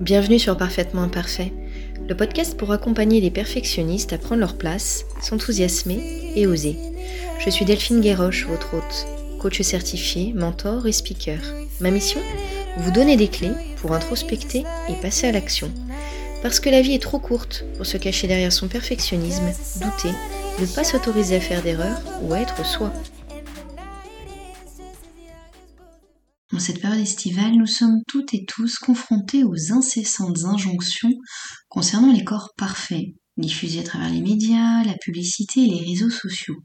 Bienvenue sur Parfaitement Imparfait, le podcast pour accompagner les perfectionnistes à prendre leur place, s'enthousiasmer et oser. Je suis Delphine Guéroche, votre hôte, coach certifié, mentor et speaker. Ma mission? Vous donner des clés pour introspecter et passer à l'action. Parce que la vie est trop courte pour se cacher derrière son perfectionnisme, douter, ne pas s'autoriser à faire d'erreurs ou à être soi. Cette période estivale, nous sommes toutes et tous confrontés aux incessantes injonctions concernant les corps parfaits, diffusés à travers les médias, la publicité et les réseaux sociaux.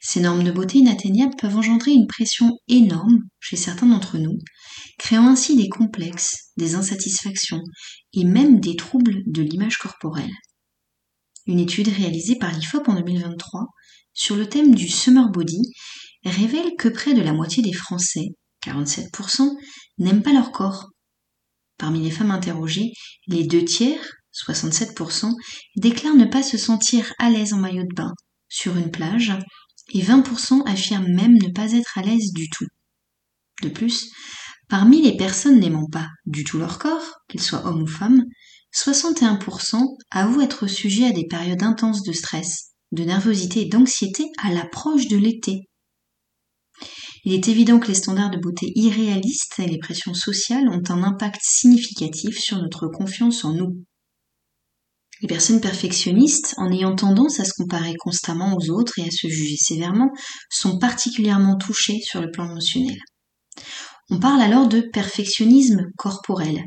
Ces normes de beauté inatteignables peuvent engendrer une pression énorme chez certains d'entre nous, créant ainsi des complexes, des insatisfactions et même des troubles de l'image corporelle. Une étude réalisée par l'IFOP en 2023 sur le thème du summer body révèle que près de la moitié des Français, 47%, n'aiment pas leur corps. Parmi les femmes interrogées, les deux tiers, 67%, déclarent ne pas se sentir à l'aise en maillot de bain sur une plage et 20% affirment même ne pas être à l'aise du tout. De plus, parmi les personnes n'aimant pas du tout leur corps, qu'ils soient hommes ou femmes, 61% avouent être sujets à des périodes intenses de stress, de nervosité et d'anxiété à l'approche de l'été. Il est évident que les standards de beauté irréalistes et les pressions sociales ont un impact significatif sur notre confiance en nous. Les personnes perfectionnistes, en ayant tendance à se comparer constamment aux autres et à se juger sévèrement, sont particulièrement touchées sur le plan émotionnel. On parle alors de perfectionnisme corporel.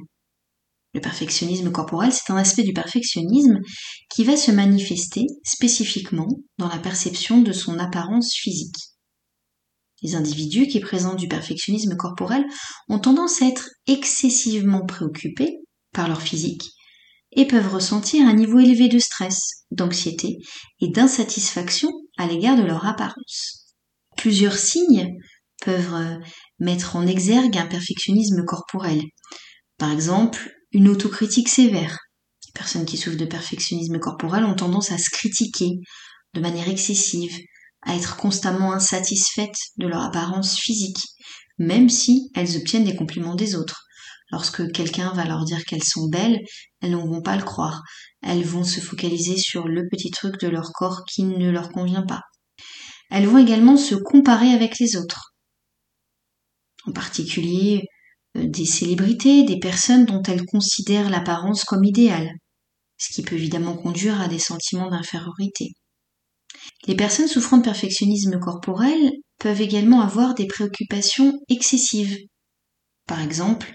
Le perfectionnisme corporel, c'est un aspect du perfectionnisme qui va se manifester spécifiquement dans la perception de son apparence physique. Les individus qui présentent du perfectionnisme corporel ont tendance à être excessivement préoccupés par leur physique et peuvent ressentir un niveau élevé de stress, d'anxiété et d'insatisfaction à l'égard de leur apparence. Plusieurs signes peuvent euh, mettre en exergue un perfectionnisme corporel. Par exemple, une autocritique sévère. Les personnes qui souffrent de perfectionnisme corporel ont tendance à se critiquer de manière excessive, à être constamment insatisfaites de leur apparence physique, même si elles obtiennent des compliments des autres. Lorsque quelqu'un va leur dire qu'elles sont belles, elles ne vont pas le croire. Elles vont se focaliser sur le petit truc de leur corps qui ne leur convient pas. Elles vont également se comparer avec les autres. En particulier euh, des célébrités, des personnes dont elles considèrent l'apparence comme idéale, ce qui peut évidemment conduire à des sentiments d'infériorité. Les personnes souffrant de perfectionnisme corporel peuvent également avoir des préoccupations excessives. Par exemple,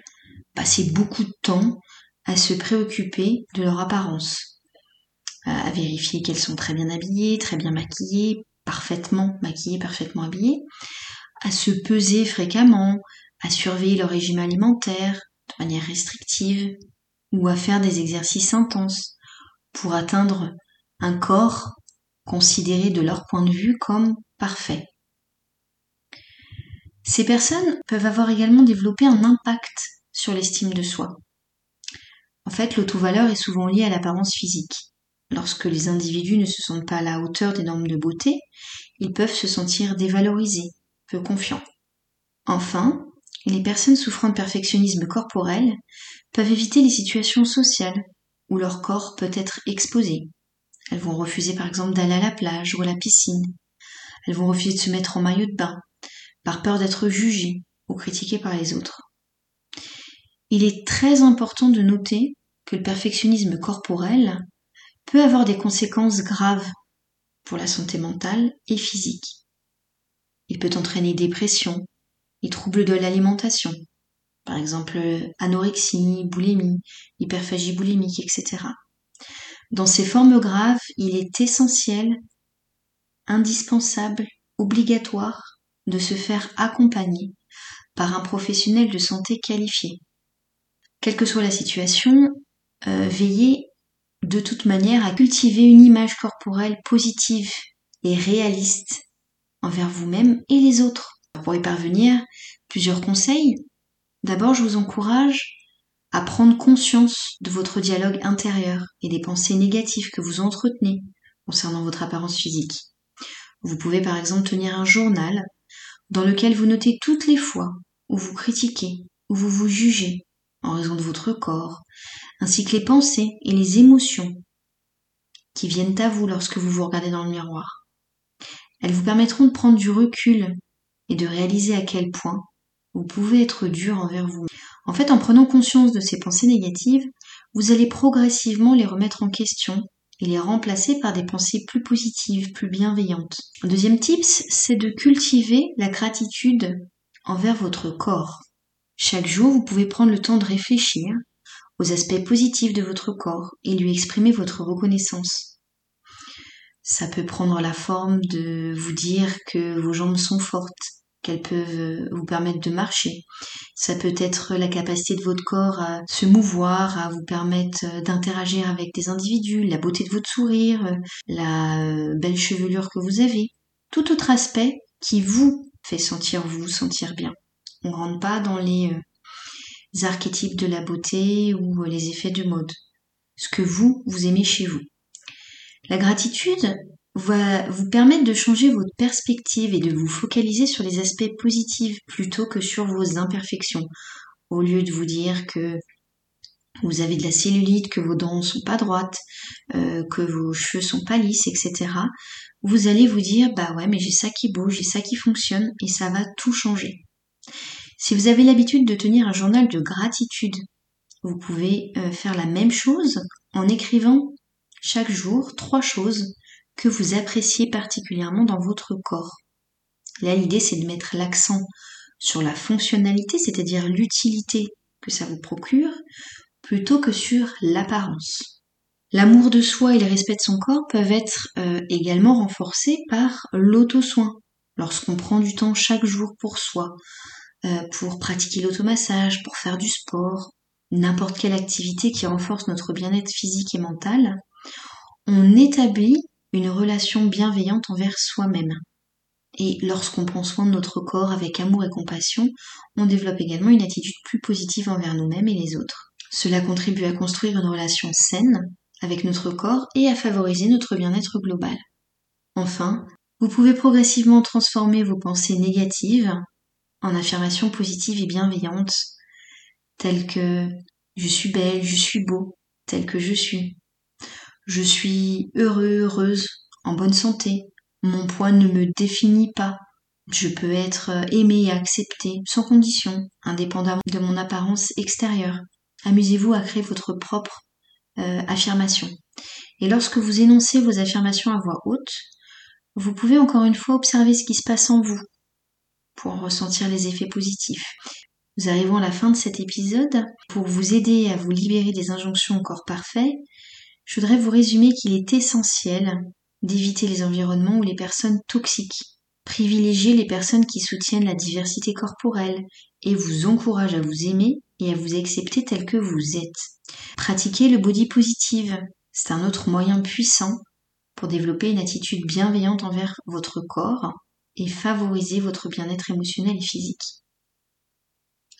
passer beaucoup de temps à se préoccuper de leur apparence, à vérifier qu'elles sont très bien habillées, très bien maquillées, parfaitement maquillées, parfaitement habillées, à se peser fréquemment, à surveiller leur régime alimentaire de manière restrictive, ou à faire des exercices intenses pour atteindre un corps considérés de leur point de vue comme parfaits. Ces personnes peuvent avoir également développé un impact sur l'estime de soi. En fait, l'auto-valeur est souvent liée à l'apparence physique. Lorsque les individus ne se sentent pas à la hauteur des normes de beauté, ils peuvent se sentir dévalorisés, peu confiants. Enfin, les personnes souffrant de perfectionnisme corporel peuvent éviter les situations sociales où leur corps peut être exposé, elles vont refuser par exemple d'aller à la plage ou à la piscine. Elles vont refuser de se mettre en maillot de bain, par peur d'être jugées ou critiquées par les autres. Il est très important de noter que le perfectionnisme corporel peut avoir des conséquences graves pour la santé mentale et physique. Il peut entraîner dépression et troubles de l'alimentation, par exemple anorexie, boulimie, hyperphagie boulimique, etc. Dans ces formes graves, il est essentiel, indispensable, obligatoire de se faire accompagner par un professionnel de santé qualifié. Quelle que soit la situation, euh, veillez de toute manière à cultiver une image corporelle positive et réaliste envers vous-même et les autres. Pour y parvenir, plusieurs conseils. D'abord, je vous encourage à prendre conscience de votre dialogue intérieur et des pensées négatives que vous entretenez concernant votre apparence physique. Vous pouvez par exemple tenir un journal dans lequel vous notez toutes les fois où vous critiquez, où vous vous jugez en raison de votre corps, ainsi que les pensées et les émotions qui viennent à vous lorsque vous vous regardez dans le miroir. Elles vous permettront de prendre du recul et de réaliser à quel point vous pouvez être dur envers vous. En fait, en prenant conscience de ces pensées négatives, vous allez progressivement les remettre en question et les remplacer par des pensées plus positives, plus bienveillantes. Deuxième tips, c'est de cultiver la gratitude envers votre corps. Chaque jour, vous pouvez prendre le temps de réfléchir aux aspects positifs de votre corps et lui exprimer votre reconnaissance. Ça peut prendre la forme de vous dire que vos jambes sont fortes, qu'elles peuvent vous permettre de marcher. Ça peut être la capacité de votre corps à se mouvoir, à vous permettre d'interagir avec des individus, la beauté de votre sourire, la euh, belle chevelure que vous avez. Tout autre aspect qui vous fait sentir vous sentir bien. On ne rentre pas dans les euh, archétypes de la beauté ou les effets de mode. Ce que vous, vous aimez chez vous. La gratitude, va vous permettre de changer votre perspective et de vous focaliser sur les aspects positifs plutôt que sur vos imperfections. Au lieu de vous dire que vous avez de la cellulite, que vos dents sont pas droites, euh, que vos cheveux sont pas lisses, etc. Vous allez vous dire bah ouais mais j'ai ça qui bouge, j'ai ça qui fonctionne et ça va tout changer. Si vous avez l'habitude de tenir un journal de gratitude, vous pouvez euh, faire la même chose en écrivant chaque jour trois choses que vous appréciez particulièrement dans votre corps. Là, l'idée, c'est de mettre l'accent sur la fonctionnalité, c'est-à-dire l'utilité que ça vous procure, plutôt que sur l'apparence. L'amour de soi et le respect de son corps peuvent être euh, également renforcés par l'auto-soin, lorsqu'on prend du temps chaque jour pour soi, euh, pour pratiquer l'automassage, pour faire du sport, n'importe quelle activité qui renforce notre bien-être physique et mental, on établit une relation bienveillante envers soi-même. Et lorsqu'on prend soin de notre corps avec amour et compassion, on développe également une attitude plus positive envers nous-mêmes et les autres. Cela contribue à construire une relation saine avec notre corps et à favoriser notre bien-être global. Enfin, vous pouvez progressivement transformer vos pensées négatives en affirmations positives et bienveillantes, telles que je suis belle, je suis beau, tel que je suis, je suis heureux, heureuse, en bonne santé. Mon poids ne me définit pas. Je peux être aimé et accepté sans condition, indépendamment de mon apparence extérieure. Amusez-vous à créer votre propre euh, affirmation. Et lorsque vous énoncez vos affirmations à voix haute, vous pouvez encore une fois observer ce qui se passe en vous pour en ressentir les effets positifs. Nous arrivons à la fin de cet épisode. Pour vous aider à vous libérer des injonctions au corps parfait, je voudrais vous résumer qu'il est essentiel d'éviter les environnements ou les personnes toxiques. Privilégiez les personnes qui soutiennent la diversité corporelle et vous encouragent à vous aimer et à vous accepter tel que vous êtes. Pratiquez le body positive. C'est un autre moyen puissant pour développer une attitude bienveillante envers votre corps et favoriser votre bien-être émotionnel et physique.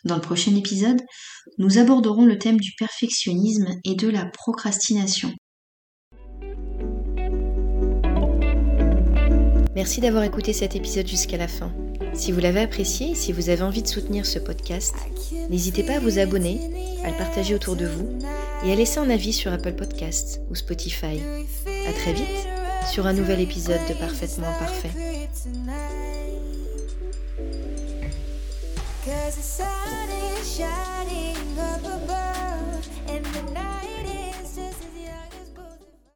Dans le prochain épisode, nous aborderons le thème du perfectionnisme et de la procrastination. Merci d'avoir écouté cet épisode jusqu'à la fin. Si vous l'avez apprécié si vous avez envie de soutenir ce podcast, n'hésitez pas à vous abonner, à le partager autour de vous et à laisser un avis sur Apple Podcasts ou Spotify. A très vite sur un nouvel épisode de Parfaitement Parfait. Cause the sun is shining up above.